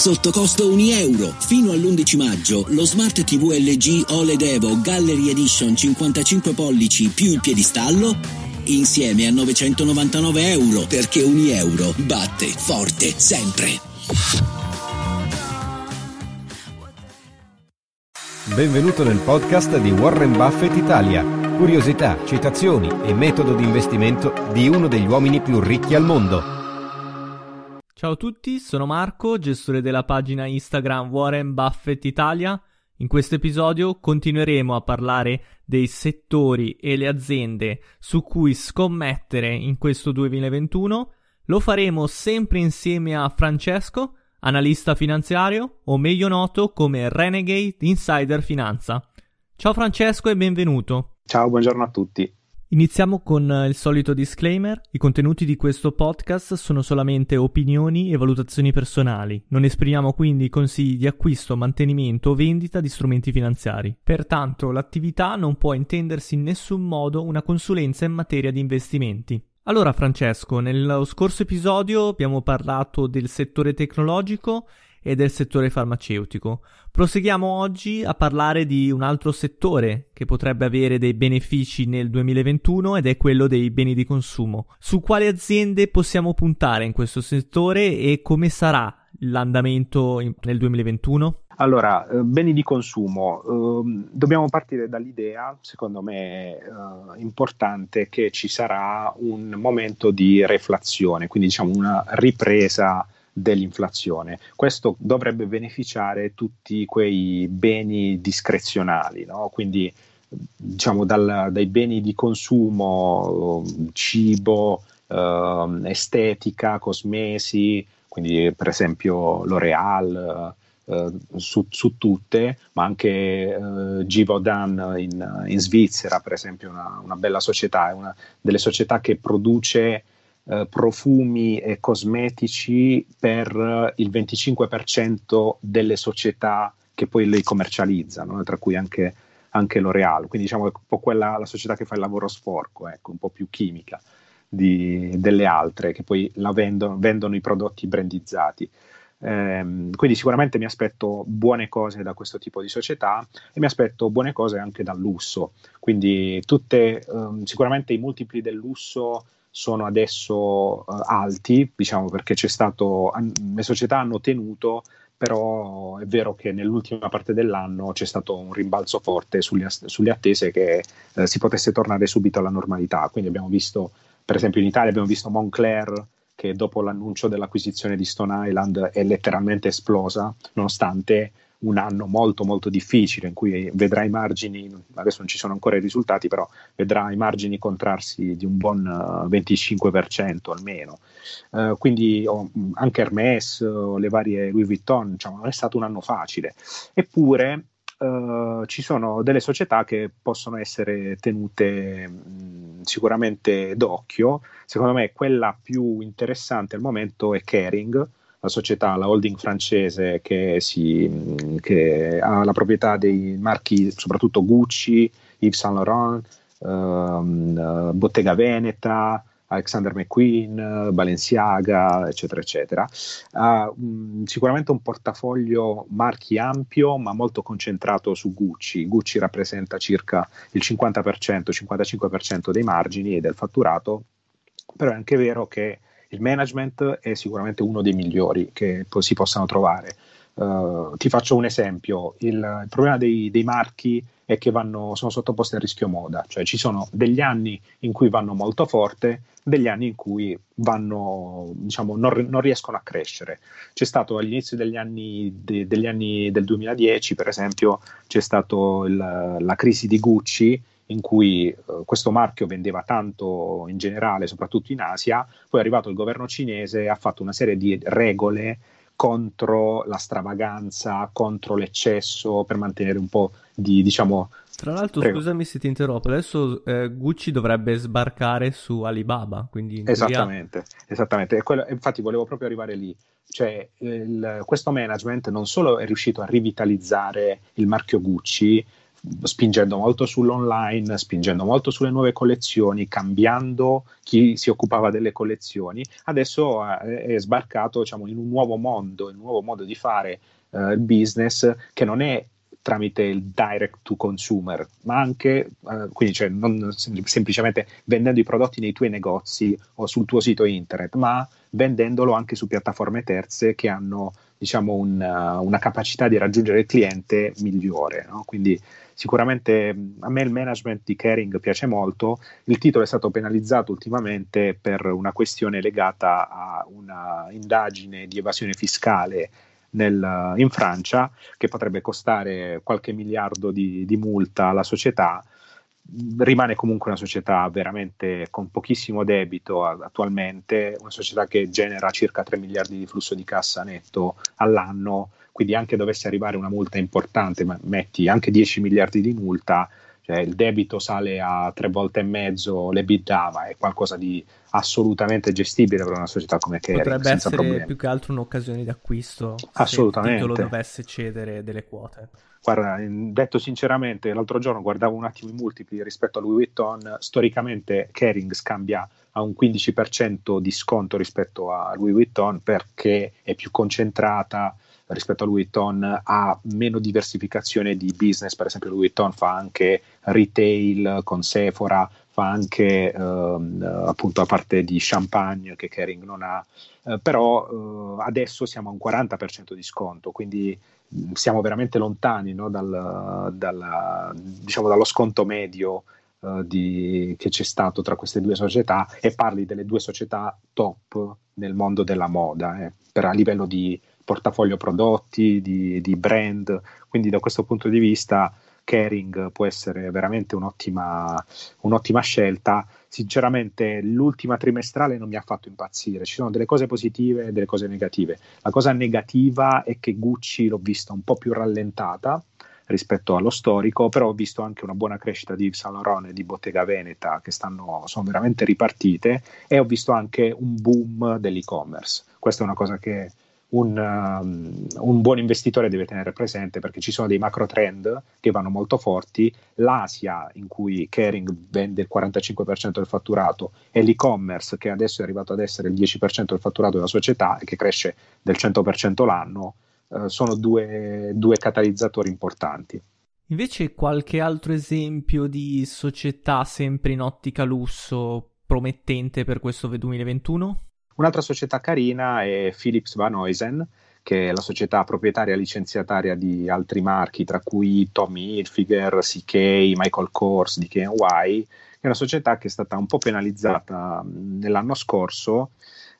sotto costo 1 euro. Fino all'11 maggio lo Smart TV LG OLED Evo Gallery Edition 55 pollici più il piedistallo insieme a 999 euro perché 1 euro batte forte sempre. Benvenuto nel podcast di Warren Buffett Italia. Curiosità, citazioni e metodo di investimento di uno degli uomini più ricchi al mondo. Ciao a tutti, sono Marco, gestore della pagina Instagram Warren Buffett Italia. In questo episodio continueremo a parlare dei settori e le aziende su cui scommettere in questo 2021. Lo faremo sempre insieme a Francesco analista finanziario o meglio noto come Renegade Insider Finanza. Ciao Francesco e benvenuto. Ciao, buongiorno a tutti. Iniziamo con il solito disclaimer. I contenuti di questo podcast sono solamente opinioni e valutazioni personali. Non esprimiamo quindi consigli di acquisto, mantenimento o vendita di strumenti finanziari. Pertanto, l'attività non può intendersi in nessun modo una consulenza in materia di investimenti. Allora Francesco, nello scorso episodio abbiamo parlato del settore tecnologico e del settore farmaceutico. Proseguiamo oggi a parlare di un altro settore che potrebbe avere dei benefici nel 2021 ed è quello dei beni di consumo. Su quali aziende possiamo puntare in questo settore e come sarà l'andamento nel 2021? Allora, eh, beni di consumo, eh, dobbiamo partire dall'idea, secondo me eh, importante, che ci sarà un momento di reflazione, quindi diciamo una ripresa dell'inflazione. Questo dovrebbe beneficiare tutti quei beni discrezionali, no? quindi diciamo dal, dai beni di consumo, cibo, ehm, estetica, cosmesi, quindi per esempio L'Oreal eh, su, su, tutte, ma anche eh, Givaudan in, in, Svizzera, per esempio, una, una bella società, è una delle società che produce eh, profumi e cosmetici per il 25% delle società che poi li commercializzano, tra cui anche, anche L'Oreal. Quindi diciamo è un po' quella la società che fa il lavoro sporco, ecco, un po' più chimica di, delle altre che poi vendono, vendono i prodotti brandizzati. Eh, quindi sicuramente mi aspetto buone cose da questo tipo di società e mi aspetto buone cose anche dal lusso. Quindi tutte, ehm, sicuramente i multipli del lusso sono adesso eh, alti, diciamo perché c'è stato, le società hanno tenuto, però è vero che nell'ultima parte dell'anno c'è stato un rimbalzo forte sulle, sulle attese che eh, si potesse tornare subito alla normalità. Quindi abbiamo visto, per esempio in Italia abbiamo visto Moncler che dopo l'annuncio dell'acquisizione di Stone Island è letteralmente esplosa, nonostante un anno molto molto difficile in cui vedrà i margini, adesso non ci sono ancora i risultati, però vedrà i margini contrarsi di un buon 25% almeno. Uh, quindi oh, anche Hermès, oh, le varie Louis Vuitton, diciamo, non è stato un anno facile. Eppure Uh, ci sono delle società che possono essere tenute mh, sicuramente d'occhio. Secondo me quella più interessante al momento è Kering, la società, la holding francese che, si, che ha la proprietà dei marchi soprattutto Gucci, Yves Saint Laurent, uh, Bottega Veneta, Alexander McQueen, Balenciaga, eccetera, eccetera. Ha um, sicuramente un portafoglio marchi ampio, ma molto concentrato su Gucci. Gucci rappresenta circa il 50%, 55% dei margini e del fatturato, però è anche vero che il management è sicuramente uno dei migliori che si possano trovare. Uh, ti faccio un esempio: il, il problema dei, dei, marchi è che vanno, sono sottoposti a rischio moda, cioè ci sono degli anni in cui vanno molto forte, degli anni in cui vanno, diciamo, non, non riescono a crescere. C'è stato all'inizio degli anni, de, degli anni del 2010, per esempio, c'è stata la crisi di Gucci in cui eh, questo marchio vendeva tanto in generale, soprattutto in Asia, poi è arrivato il governo cinese e ha fatto una serie di regole contro la stravaganza, contro l'eccesso, per mantenere un po' di, diciamo... Tra l'altro, Prego. scusami se ti interrompo, adesso eh, Gucci dovrebbe sbarcare su Alibaba, quindi... Esattamente, teoria... esattamente. Quello, infatti volevo proprio arrivare lì. Cioè, il, questo management non solo è riuscito a rivitalizzare il marchio Gucci, spingendo molto sull'online, spingendo molto sulle nuove collezioni, cambiando chi si occupava delle collezioni, adesso eh, è sbarcato diciamo, in un nuovo mondo, un nuovo modo di fare eh, il business che non è tramite il direct to consumer, ma anche eh, quindi cioè non semplicemente vendendo i prodotti nei tuoi negozi o sul tuo sito internet, ma vendendolo anche su piattaforme terze che hanno diciamo una, una capacità di raggiungere il cliente migliore. No? Quindi sicuramente a me il management di Caring piace molto. Il titolo è stato penalizzato ultimamente per una questione legata a una indagine di evasione fiscale nel, in Francia che potrebbe costare qualche miliardo di, di multa alla società rimane comunque una società veramente con pochissimo debito attualmente, una società che genera circa 3 miliardi di flusso di cassa netto all'anno, quindi anche dovesse arrivare una multa importante, ma metti anche 10 miliardi di multa, cioè il debito sale a tre volte e mezzo l'EBITDA, ma è qualcosa di assolutamente gestibile per una società come Kering. Potrebbe essere problemi. più che altro un'occasione di acquisto assolutamente. se il titolo dovesse cedere delle quote. Guarda, detto sinceramente, l'altro giorno guardavo un attimo i multipli rispetto a Louis Vuitton, storicamente Kering scambia a un 15% di sconto rispetto a Louis Vuitton perché è più concentrata rispetto a Louis Vuitton, ha meno diversificazione di business, per esempio Louis Vuitton fa anche retail con Sephora, fa anche ehm, appunto a parte di champagne che Kering non ha, eh, però eh, adesso siamo a un 40% di sconto, quindi siamo veramente lontani no, dal, dal, diciamo, dallo sconto medio uh, di, che c'è stato tra queste due società e parli delle due società top nel mondo della moda, eh, per, a livello di portafoglio prodotti, di, di brand, quindi da questo punto di vista Caring può essere veramente un'ottima, un'ottima scelta sinceramente l'ultima trimestrale non mi ha fatto impazzire. Ci sono delle cose positive e delle cose negative. La cosa negativa è che Gucci l'ho vista un po' più rallentata rispetto allo storico, però ho visto anche una buona crescita di Yves Saint Laurent e di Bottega Veneta che stanno, sono veramente ripartite e ho visto anche un boom dell'e-commerce. Questa è una cosa che un, um, un, buon investitore deve tenere presente perché ci sono dei macro trend che vanno molto forti. L'Asia, in cui Kering vende il 45% del fatturato, e l'e-commerce, che adesso è arrivato ad essere il 10% del fatturato della società e che cresce del 100% l'anno, eh, sono due, due catalizzatori importanti. Invece qualche altro esempio di società sempre in ottica lusso promettente per questo 2021? Un'altra società carina è Philips Van Oysen, che è la società proprietaria licenziataria di altri marchi, tra cui Tommy Hilfiger, CK, Michael Kors, DKNY, è una società che è stata un po' penalizzata nell'anno scorso,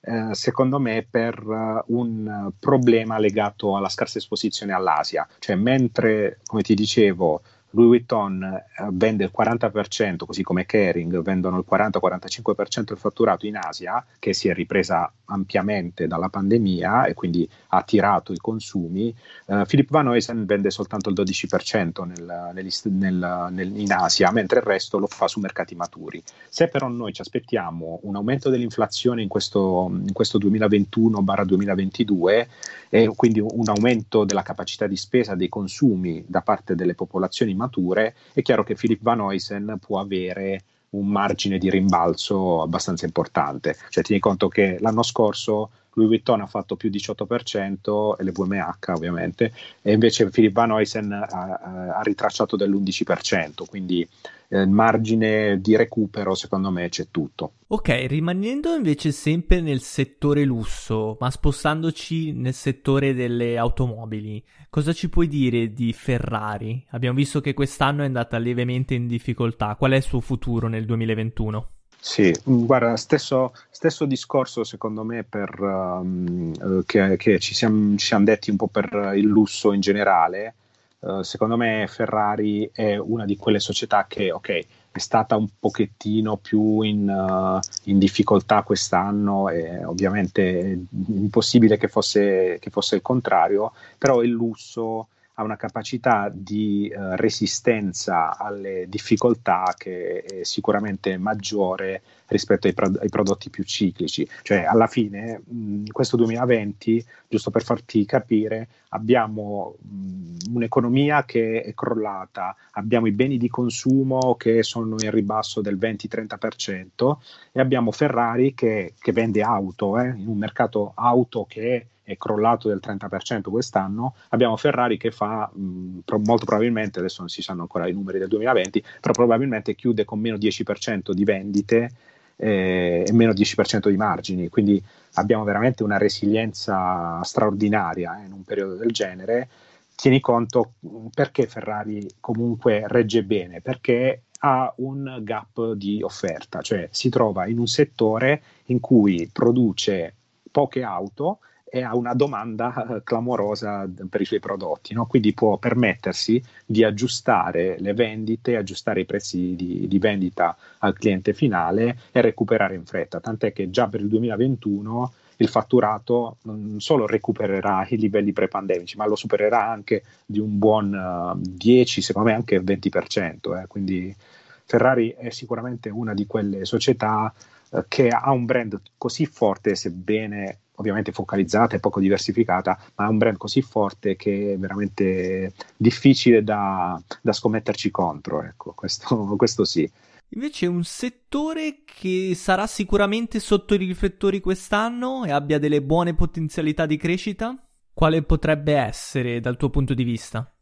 eh, secondo me, per uh, un problema legato alla scarsa esposizione all'Asia. Cioè, mentre, come ti dicevo, Louis Vuitton eh, vende il 40%, così come Kering vendono il 40-45% del fatturato in Asia, che si è ripresa ampiamente dalla pandemia e quindi ha attirato i consumi. Uh, Philip Van Oysen vende soltanto il 12% nel, nel, nel, in Asia, mentre il resto lo fa su mercati maturi. Se però noi ci aspettiamo un aumento dell'inflazione in questo, in questo 2021-2022 e quindi un aumento della capacità di spesa dei consumi da parte delle popolazioni mature, è chiaro che Philip Van Oysen può avere un margine di rimbalzo abbastanza importante. Cioè, tieni conto che l'anno scorso Louis Vuitton ha fatto più 18% e le VMH ovviamente, e invece Philip Van Oysen ha, ha ritracciato dell'11%, quindi eh, margine di recupero secondo me c'è tutto. Ok, rimanendo invece sempre nel settore lusso, ma spostandoci nel settore delle automobili, cosa ci puoi dire di Ferrari? Abbiamo visto che quest'anno è andata lievemente in difficoltà, qual è il suo futuro nel 2021? Sì, mm, guarda, stesso, stesso discorso secondo me per, um, che, che ci, siamo, ci, siamo, detti un po' per il lusso in generale. Uh, secondo me Ferrari è una di quelle società che, ok, è stata un pochettino più in, uh, in difficoltà quest'anno e ovviamente è impossibile che fosse, che fosse il contrario, però il lusso ha una capacità di eh, resistenza alle difficoltà che è sicuramente maggiore rispetto ai, pro- ai prodotti più ciclici. Cioè, alla fine, in questo 2020, giusto per farti capire, abbiamo mh, un'economia che è crollata, abbiamo i beni di consumo che sono in ribasso del 20-30% e abbiamo Ferrari che, che vende auto, eh, in un mercato auto che è crollato del 30% quest'anno, abbiamo Ferrari che fa mh, pro- molto probabilmente, adesso non si sanno ancora i numeri del 2020, però probabilmente chiude con meno 10% di vendite eh, e meno 10% di margini, quindi abbiamo veramente una resilienza straordinaria eh, in un periodo del genere. Tieni conto perché Ferrari comunque regge bene, perché ha un gap di offerta, cioè si trova in un settore in cui produce poche auto e ha una domanda eh, clamorosa per i suoi prodotti, no? quindi può permettersi di aggiustare le vendite, aggiustare i prezzi di, di, vendita al cliente finale e recuperare in fretta, tant'è che già per il 2021 il fatturato non solo recupererà i livelli pre-pandemici, ma lo supererà anche di un buon uh, eh, 10, secondo me anche il 20%, eh? quindi Ferrari è sicuramente una di quelle società uh, che ha un brand così forte, sebbene ovviamente focalizzata e poco diversificata, ma è un brand così forte che è veramente difficile da, da scommetterci contro. Ecco, questo, questo sì. Invece un settore che sarà sicuramente sotto i riflettori quest'anno e abbia delle buone potenzialità di crescita? Quale potrebbe essere dal tuo punto di vista?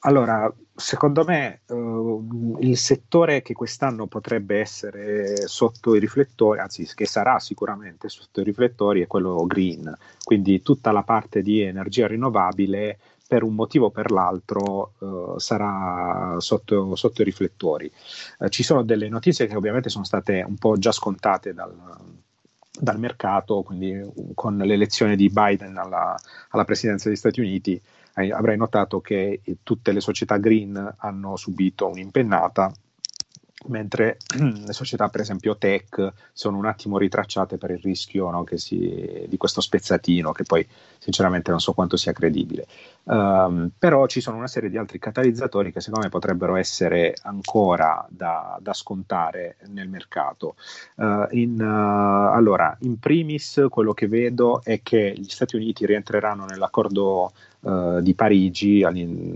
Allora, secondo me uh, il settore che quest'anno potrebbe essere sotto i riflettori, anzi che sarà sicuramente sotto i riflettori, è quello green, quindi tutta la parte di energia rinnovabile per un motivo o per l'altro uh, sarà sotto, sotto, i riflettori. Uh, ci sono delle notizie che ovviamente sono state un po' già scontate dal, dal mercato, quindi con l'elezione di Biden alla, alla presidenza degli Stati Uniti avrai notato che tutte le società green hanno subito un'impennata mentre le società per esempio tech sono un attimo ritracciate per il rischio no, si, di questo spezzatino che poi sinceramente non so quanto sia credibile. Um, però ci sono una serie di altri catalizzatori che secondo me potrebbero essere ancora da, da scontare nel mercato. Uh, in, uh, allora in primis quello che vedo è che gli Stati Uniti rientreranno nell'accordo Uh, di Parigi,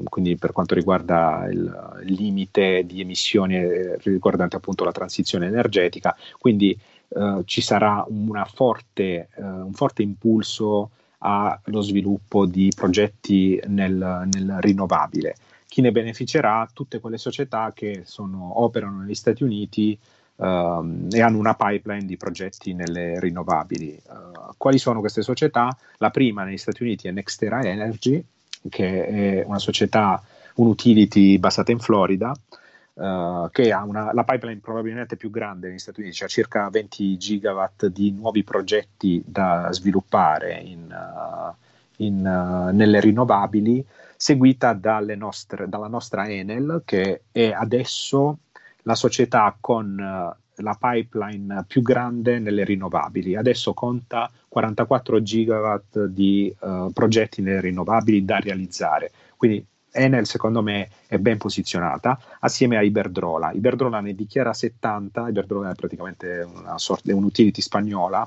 quindi per quanto riguarda il limite di emissioni eh, riguardante appunto la transizione energetica, quindi uh, ci sarà forte, uh, un forte impulso allo sviluppo di progetti nel, nel, rinnovabile. Chi ne beneficerà? Tutte quelle società che sono, operano negli Stati Uniti uh, e hanno una pipeline di progetti nelle rinnovabili. Uh, quali sono queste società? La prima negli Stati Uniti è Nextera Energy, che è una società, un utility basata in Florida, Uh, che ha una, la pipeline probabilmente più grande negli Stati Uniti, cioè circa 20 gigawatt di nuovi progetti da sviluppare in, uh, in, uh, nelle rinnovabili, seguita nostre, dalla nostra Enel, che è adesso la società con uh, la pipeline più grande nelle rinnovabili. Adesso conta 44 gigawatt di uh, progetti nelle rinnovabili da realizzare. Quindi Enel secondo me è ben posizionata assieme a Iberdrola. Iberdrola ne dichiara 70, Iberdrola è praticamente una sorta un'utility spagnola,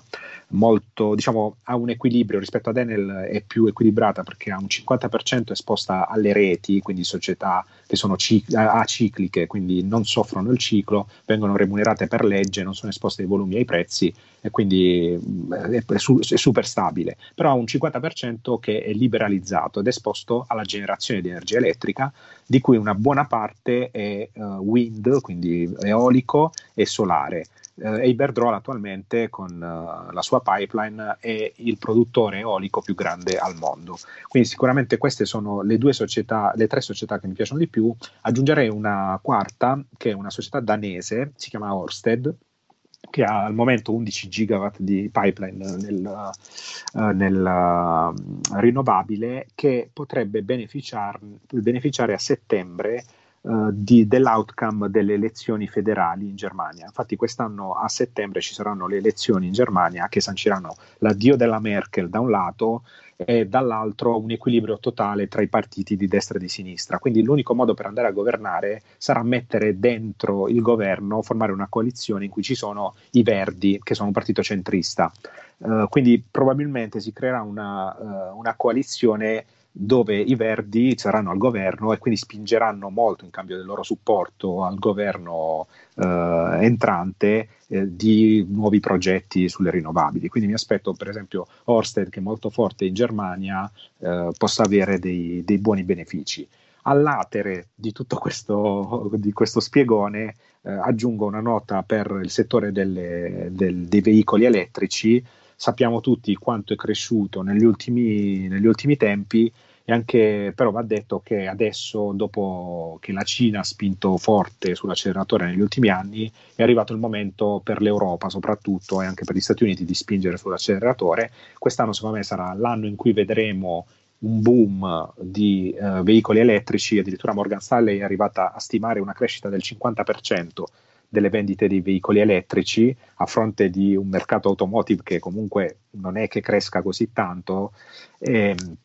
molto, diciamo, ha un equilibrio rispetto ad Enel, è più equilibrata perché ha un 50% esposta alle reti, quindi società che sono cic- acicliche, quindi non soffrono il ciclo, vengono remunerate per legge, non sono esposte ai volumi e ai prezzi e quindi è, è, su- è super stabile, però ha un 50% che è liberalizzato ed esposto alla generazione di energia elettrica di cui una buona parte è uh, wind, quindi eolico e solare. Uh, Iberdrola attualmente con uh, la sua pipeline è il produttore eolico più grande al mondo. Quindi sicuramente queste sono le due società, le tre società che mi piacciono di più. Aggiungerei una quarta che è una società danese, si chiama Orsted, che ha al momento 11 gigawatt di pipeline nel, uh, nel uh, rinnovabile che potrebbe beneficiare a settembre uh, di, dell'outcome delle elezioni federali in Germania. Infatti quest'anno a settembre ci saranno le elezioni in Germania che sanciranno l'addio della Merkel da un lato e dall'altro un equilibrio totale tra i partiti di destra e di sinistra. Quindi l'unico modo per andare a governare sarà mettere dentro il governo, formare una coalizione in cui ci sono i Verdi, che sono un partito centrista. Uh, quindi probabilmente si creerà una, uh, una coalizione dove i Verdi saranno al governo e quindi spingeranno molto in cambio del loro supporto al governo eh, entrante eh, di nuovi progetti sulle rinnovabili. Quindi mi aspetto per esempio Orsted, che è molto forte in Germania, eh, possa avere dei, dei, buoni benefici. All'atere di tutto questo, di questo spiegone eh, aggiungo una nota per il settore delle, del, dei veicoli elettrici sappiamo tutti quanto è cresciuto negli ultimi, negli ultimi tempi e anche però va detto che adesso, dopo che la Cina ha spinto forte sull'acceleratore negli ultimi anni, è arrivato il momento per l'Europa soprattutto e anche per gli Stati Uniti di spingere sull'acceleratore. Quest'anno secondo me sarà l'anno in cui vedremo un boom di uh, veicoli elettrici, addirittura Morgan Stanley è arrivata a stimare una crescita del 50% delle vendite di veicoli elettrici a fronte di un mercato automotive che comunque non è che cresca così tanto. E, ehm,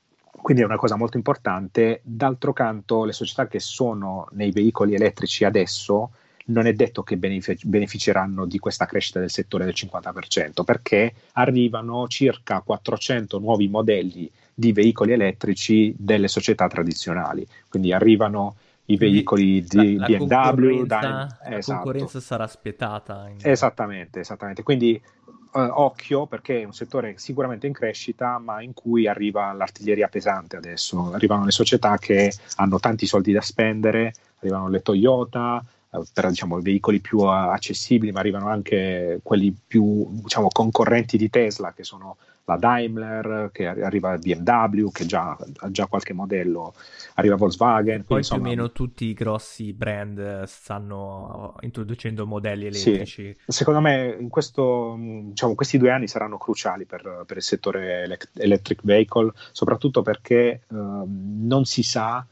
quindi è una cosa molto importante. D'altro canto, le società che sono nei veicoli elettrici adesso non è detto che benefic- beneficeranno di questa crescita del settore del 50%, perché arrivano circa 400 nuovi modelli di veicoli elettrici delle società tradizionali. Quindi arrivano i veicoli di la, BMW. Concorrenza, la esatto. concorrenza sarà spietata. Esattamente, esattamente. Quindi occhio perché è un settore sicuramente in crescita, ma in cui arriva l'artiglieria pesante adesso. Arrivano le società che hanno tanti soldi da spendere, arrivano le Toyota uh, per diciamo, i veicoli più uh, accessibili, ma arrivano anche quelli più diciamo, concorrenti di Tesla, che sono la Daimler, che arriva BMW, che già, ha già qualche modello, arriva Volkswagen. Poi insomma... più o meno tutti i grossi brand stanno introducendo modelli elettrici. Sì. Secondo me in questo, diciamo, questi due anni saranno cruciali per, per il settore electric vehicle, soprattutto perché uh, non si sa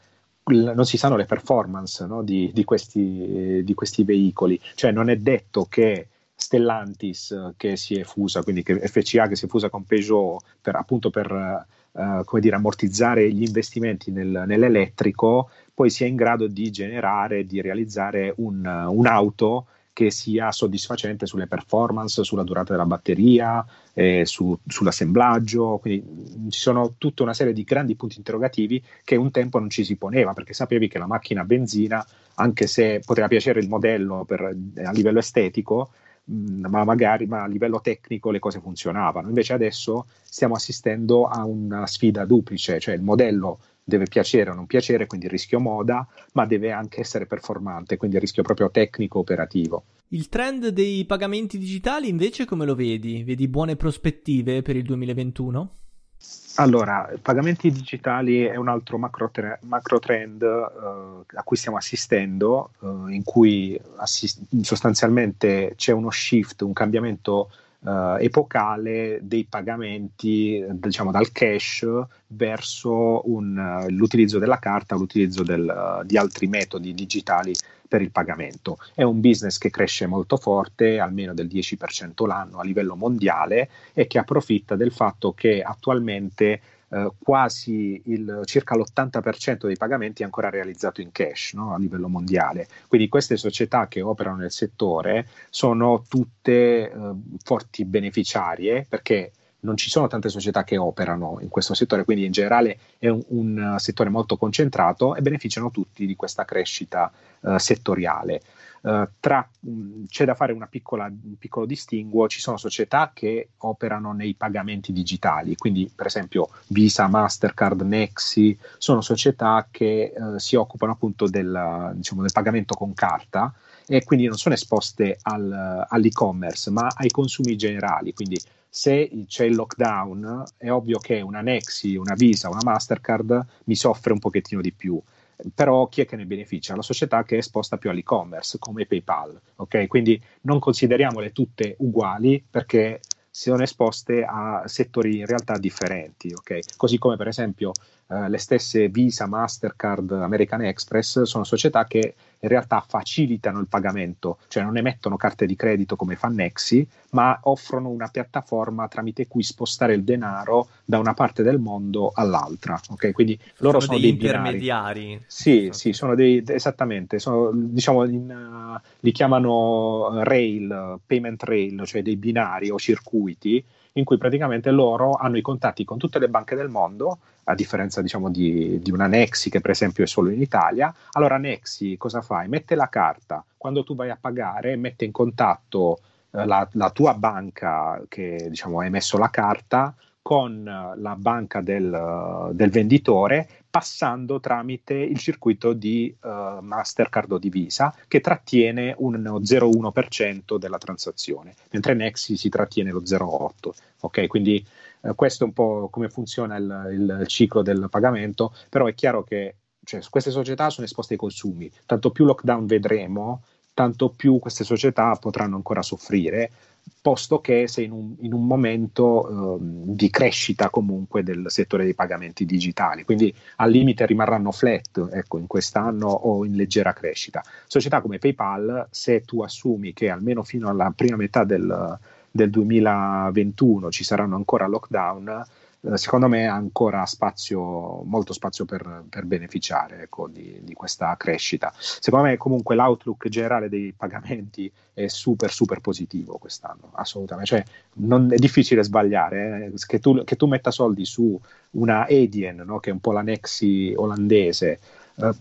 non si sanno le performance no, di, di, questi, di, questi, veicoli, cioè non è detto che Stellantis eh, che si è fusa, quindi che FCA che si è fusa con Peugeot per, appunto per uh, come dire, ammortizzare gli investimenti nel, nell'elettrico, poi sia in grado di generare, di realizzare un, un'auto che sia soddisfacente sulle performance, sulla durata della batteria, eh, su, sull'assemblaggio. Quindi ci sono tutta una serie di grandi punti interrogativi che un tempo non ci si poneva, perché sapevi che la macchina a benzina, anche se poteva piacere il modello per, a livello estetico, ma magari ma a livello tecnico le cose funzionavano. Invece adesso stiamo assistendo a una sfida duplice, cioè il modello deve piacere o non piacere, quindi il rischio moda, ma deve anche essere performante, quindi il rischio proprio tecnico operativo. Il trend dei pagamenti digitali invece come lo vedi? Vedi buone prospettive per il 2021? Allora, pagamenti digitali è un altro macro, tre- macro trend uh, a cui stiamo assistendo, uh, in cui assist- sostanzialmente c'è uno shift, un cambiamento uh, epocale dei pagamenti, diciamo dal cash verso un, l'utilizzo della carta, l'utilizzo del, di altri metodi digitali per il pagamento. È un business che cresce molto forte, almeno del 10% l'anno a livello mondiale e che approfitta del fatto che attualmente eh, quasi il, circa l'80% dei pagamenti è ancora realizzato in cash no? a livello mondiale. Quindi queste società che operano nel settore sono tutte eh, forti beneficiarie perché non ci sono tante società che operano in questo settore, quindi in generale è un, un settore molto concentrato e beneficiano tutti di questa crescita uh, settoriale. Uh, tra, mh, c'è da fare piccola, un piccolo distinguo, ci sono società che operano nei pagamenti digitali, quindi per esempio Visa, Mastercard, Nexi, sono società che uh, si occupano appunto del, diciamo, del pagamento con carta e quindi non sono esposte al, all'e-commerce ma ai consumi generali, quindi se c'è il lockdown è ovvio che una Nexi, una Visa, una Mastercard mi soffre un pochettino di più. Però chi è che ne beneficia? La società che è esposta più all'e-commerce, come PayPal. Okay? Quindi non consideriamole tutte uguali perché sono esposte a settori in realtà differenti. Okay? Così come per esempio eh, le stesse Visa, Mastercard, American Express sono società che in realtà facilitano il pagamento, cioè non emettono carte di credito come fa Nexi, ma offrono una piattaforma tramite cui spostare il denaro da una parte del mondo all'altra. Ok, quindi loro sono, sono dei intermediari. Binari. Sì, sì, sono dei esattamente, sono, diciamo in, uh, li chiamano rail, payment rail, cioè dei binari o circuiti in cui praticamente loro hanno i contatti con tutte le banche del mondo, a differenza diciamo, di, di, una Nexi che per esempio è solo in Italia. Allora Nexi cosa fai? Mette la carta, quando tu vai a pagare mette in contatto eh, la, la, tua banca che diciamo, ha emesso la carta con la banca del, del venditore passando tramite il circuito di uh, Mastercard o di Visa che trattiene un 0,1% della transazione, mentre Nexi si trattiene lo 0,8%. Ok, quindi uh, questo è un po' come funziona il, il, ciclo del pagamento, però è chiaro che cioè, queste società sono esposte ai consumi, tanto più lockdown vedremo, tanto più queste società potranno ancora soffrire posto che sei in un, in un momento eh, di crescita comunque del settore dei pagamenti digitali, quindi al limite rimarranno flat ecco, in quest'anno o in leggera crescita. Società come PayPal, se tu assumi che almeno fino alla prima metà del, del 2021 ci saranno ancora lockdown, secondo me ha ancora spazio, molto spazio per, per beneficiare ecco, di, di, questa crescita. Secondo me comunque l'outlook generale dei pagamenti è super super positivo quest'anno, assolutamente. Cioè, non, è difficile sbagliare, eh? che, tu, che, tu, metta soldi su una Edien, no? che è un po' la Nexi olandese, eh,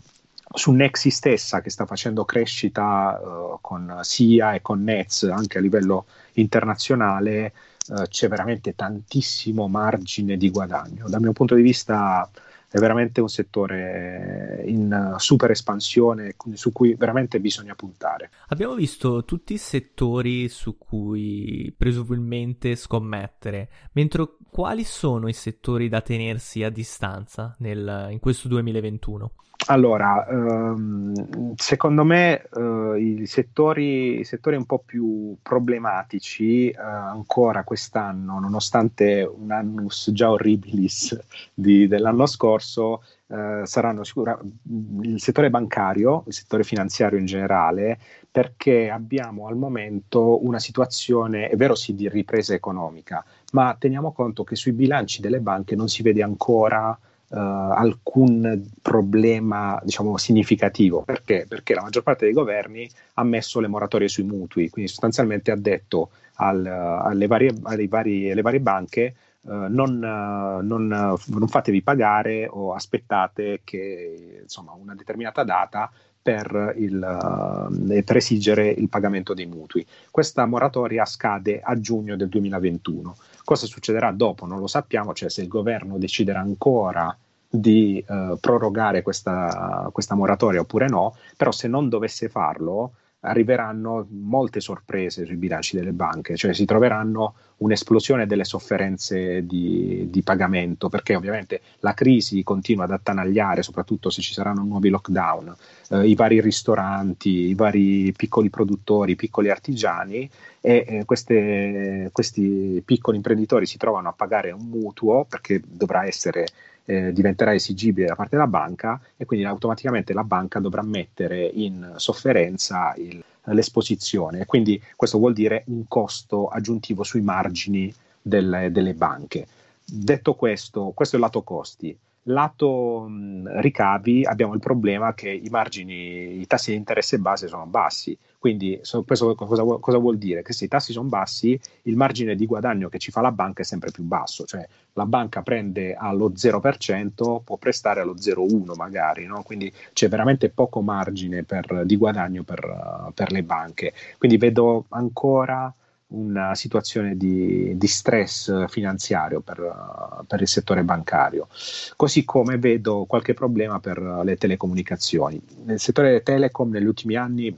su Nexi stessa che sta facendo crescita uh, con SIA e con Nets anche a livello internazionale, uh, c'è veramente tantissimo margine di guadagno. Dal mio punto di vista è veramente un settore in super espansione su cui veramente bisogna puntare. Abbiamo visto tutti i settori su cui presumibilmente scommettere, mentre quali sono i settori da tenersi a distanza nel, in questo 2021? Allora, ehm, secondo me eh, i, settori, i, settori, un po' più problematici eh, ancora quest'anno, nonostante un annus già horribilis di, dell'anno scorso, eh, saranno sicuramente il settore bancario, il settore finanziario in generale, perché abbiamo al momento una situazione, è vero sì, di ripresa economica, ma teniamo conto che sui bilanci delle banche non si vede ancora Uh, alcun problema diciamo, significativo. Perché? Perché la maggior parte dei governi ha messo le moratorie sui mutui, quindi sostanzialmente ha detto al, alle, varie, alle, varie, alle, varie, banche uh, non, uh, non, non, fatevi pagare o aspettate che insomma, una determinata data per, il, per esigere il pagamento dei mutui. Questa moratoria scade a giugno del 2021. Cosa succederà dopo? Non lo sappiamo, cioè se il governo deciderà ancora di prorogare questa, questa moratoria oppure no, però se non dovesse farlo arriveranno molte sorprese sui bilanci delle banche, cioè si troveranno un'esplosione delle sofferenze di, di, pagamento, perché ovviamente la crisi continua ad attanagliare, soprattutto se ci saranno nuovi lockdown, eh, i vari ristoranti, i vari piccoli produttori, i piccoli artigiani e eh, queste, questi piccoli imprenditori si trovano a pagare un mutuo perché dovrà essere eh, diventerà esigibile da parte della banca e quindi automaticamente la banca dovrà mettere in sofferenza il, l'esposizione quindi questo vuol dire un costo aggiuntivo sui margini delle, delle banche. Detto questo, questo è il lato costi. Lato mh, ricavi abbiamo il problema che i margini, i tassi di interesse base sono bassi, quindi so, questo cosa, cosa, vuol dire? Che se i tassi sono bassi, il margine di guadagno che ci fa la banca è sempre più basso, cioè la banca prende allo 0%, può prestare allo 0,1 magari, no? quindi c'è veramente poco margine per, di guadagno per, per le banche. Quindi vedo ancora una situazione di, di stress finanziario per, per, il settore bancario, così come vedo qualche problema per le telecomunicazioni. Nel settore telecom negli ultimi anni uh,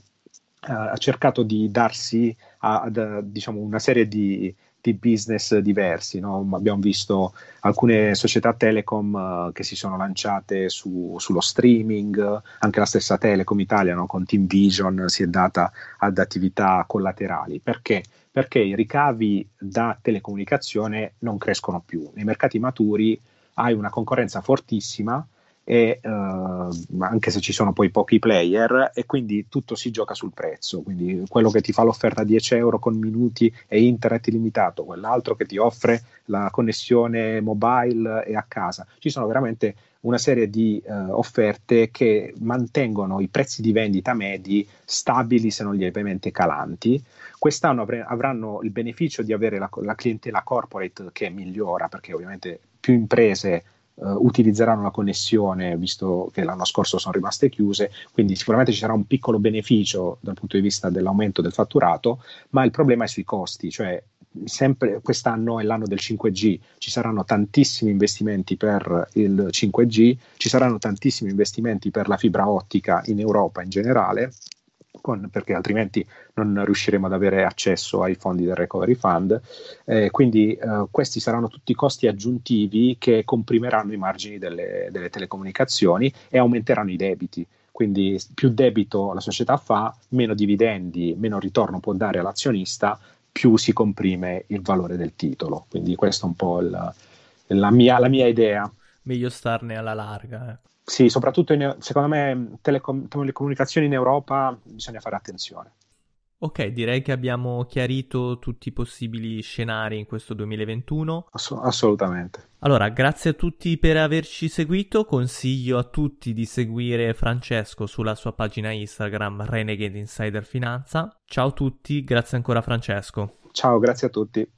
ha cercato di darsi ad diciamo, una serie di, di business diversi. No? Abbiamo visto alcune società telecom uh, che si sono lanciate su, sullo streaming, anche la stessa Telecom Italia no? con Team Vision si è data ad attività collaterali. Perché? Perché i ricavi da telecomunicazione non crescono più. Nei mercati maturi hai una concorrenza fortissima e, uh, anche se ci sono poi pochi player e quindi tutto si gioca sul prezzo, quindi quello che ti fa l'offerta a 10 euro con minuti e internet illimitato, quell'altro che ti offre la connessione mobile e a casa, ci sono veramente una serie di uh, offerte che mantengono i prezzi di vendita medi stabili se non lievemente calanti. Quest'anno avre- avranno il beneficio di avere la, la clientela corporate che migliora perché ovviamente più imprese Uh, utilizzeranno la connessione visto che l'anno scorso sono rimaste chiuse, quindi sicuramente ci sarà un piccolo beneficio dal punto di vista dell'aumento del fatturato, ma il problema è sui costi, cioè sempre quest'anno è l'anno del 5G, ci saranno tantissimi investimenti per il 5G, ci saranno tantissimi investimenti per la fibra ottica in Europa in generale con, perché altrimenti non riusciremo ad avere accesso ai fondi del Recovery Fund. Eh, quindi eh, questi saranno tutti costi aggiuntivi che comprimeranno i margini delle, delle telecomunicazioni e aumenteranno i debiti quindi più debito la società fa, meno dividendi, meno ritorno può dare all'azionista, più si comprime il valore del titolo. Quindi questa è un po' il, la, mia, la, mia, idea. Meglio starne alla larga. Sì, soprattutto in, secondo me telecom- telecomunicazioni in Europa bisogna fare attenzione. Ok, direi che abbiamo chiarito tutti i possibili scenari in questo 2021. Ass- assolutamente. Allora, grazie a tutti per averci seguito. Consiglio a tutti di seguire Francesco sulla sua pagina Instagram Renegade Insider Finanza. Ciao a tutti, grazie ancora Francesco. Ciao, grazie a tutti.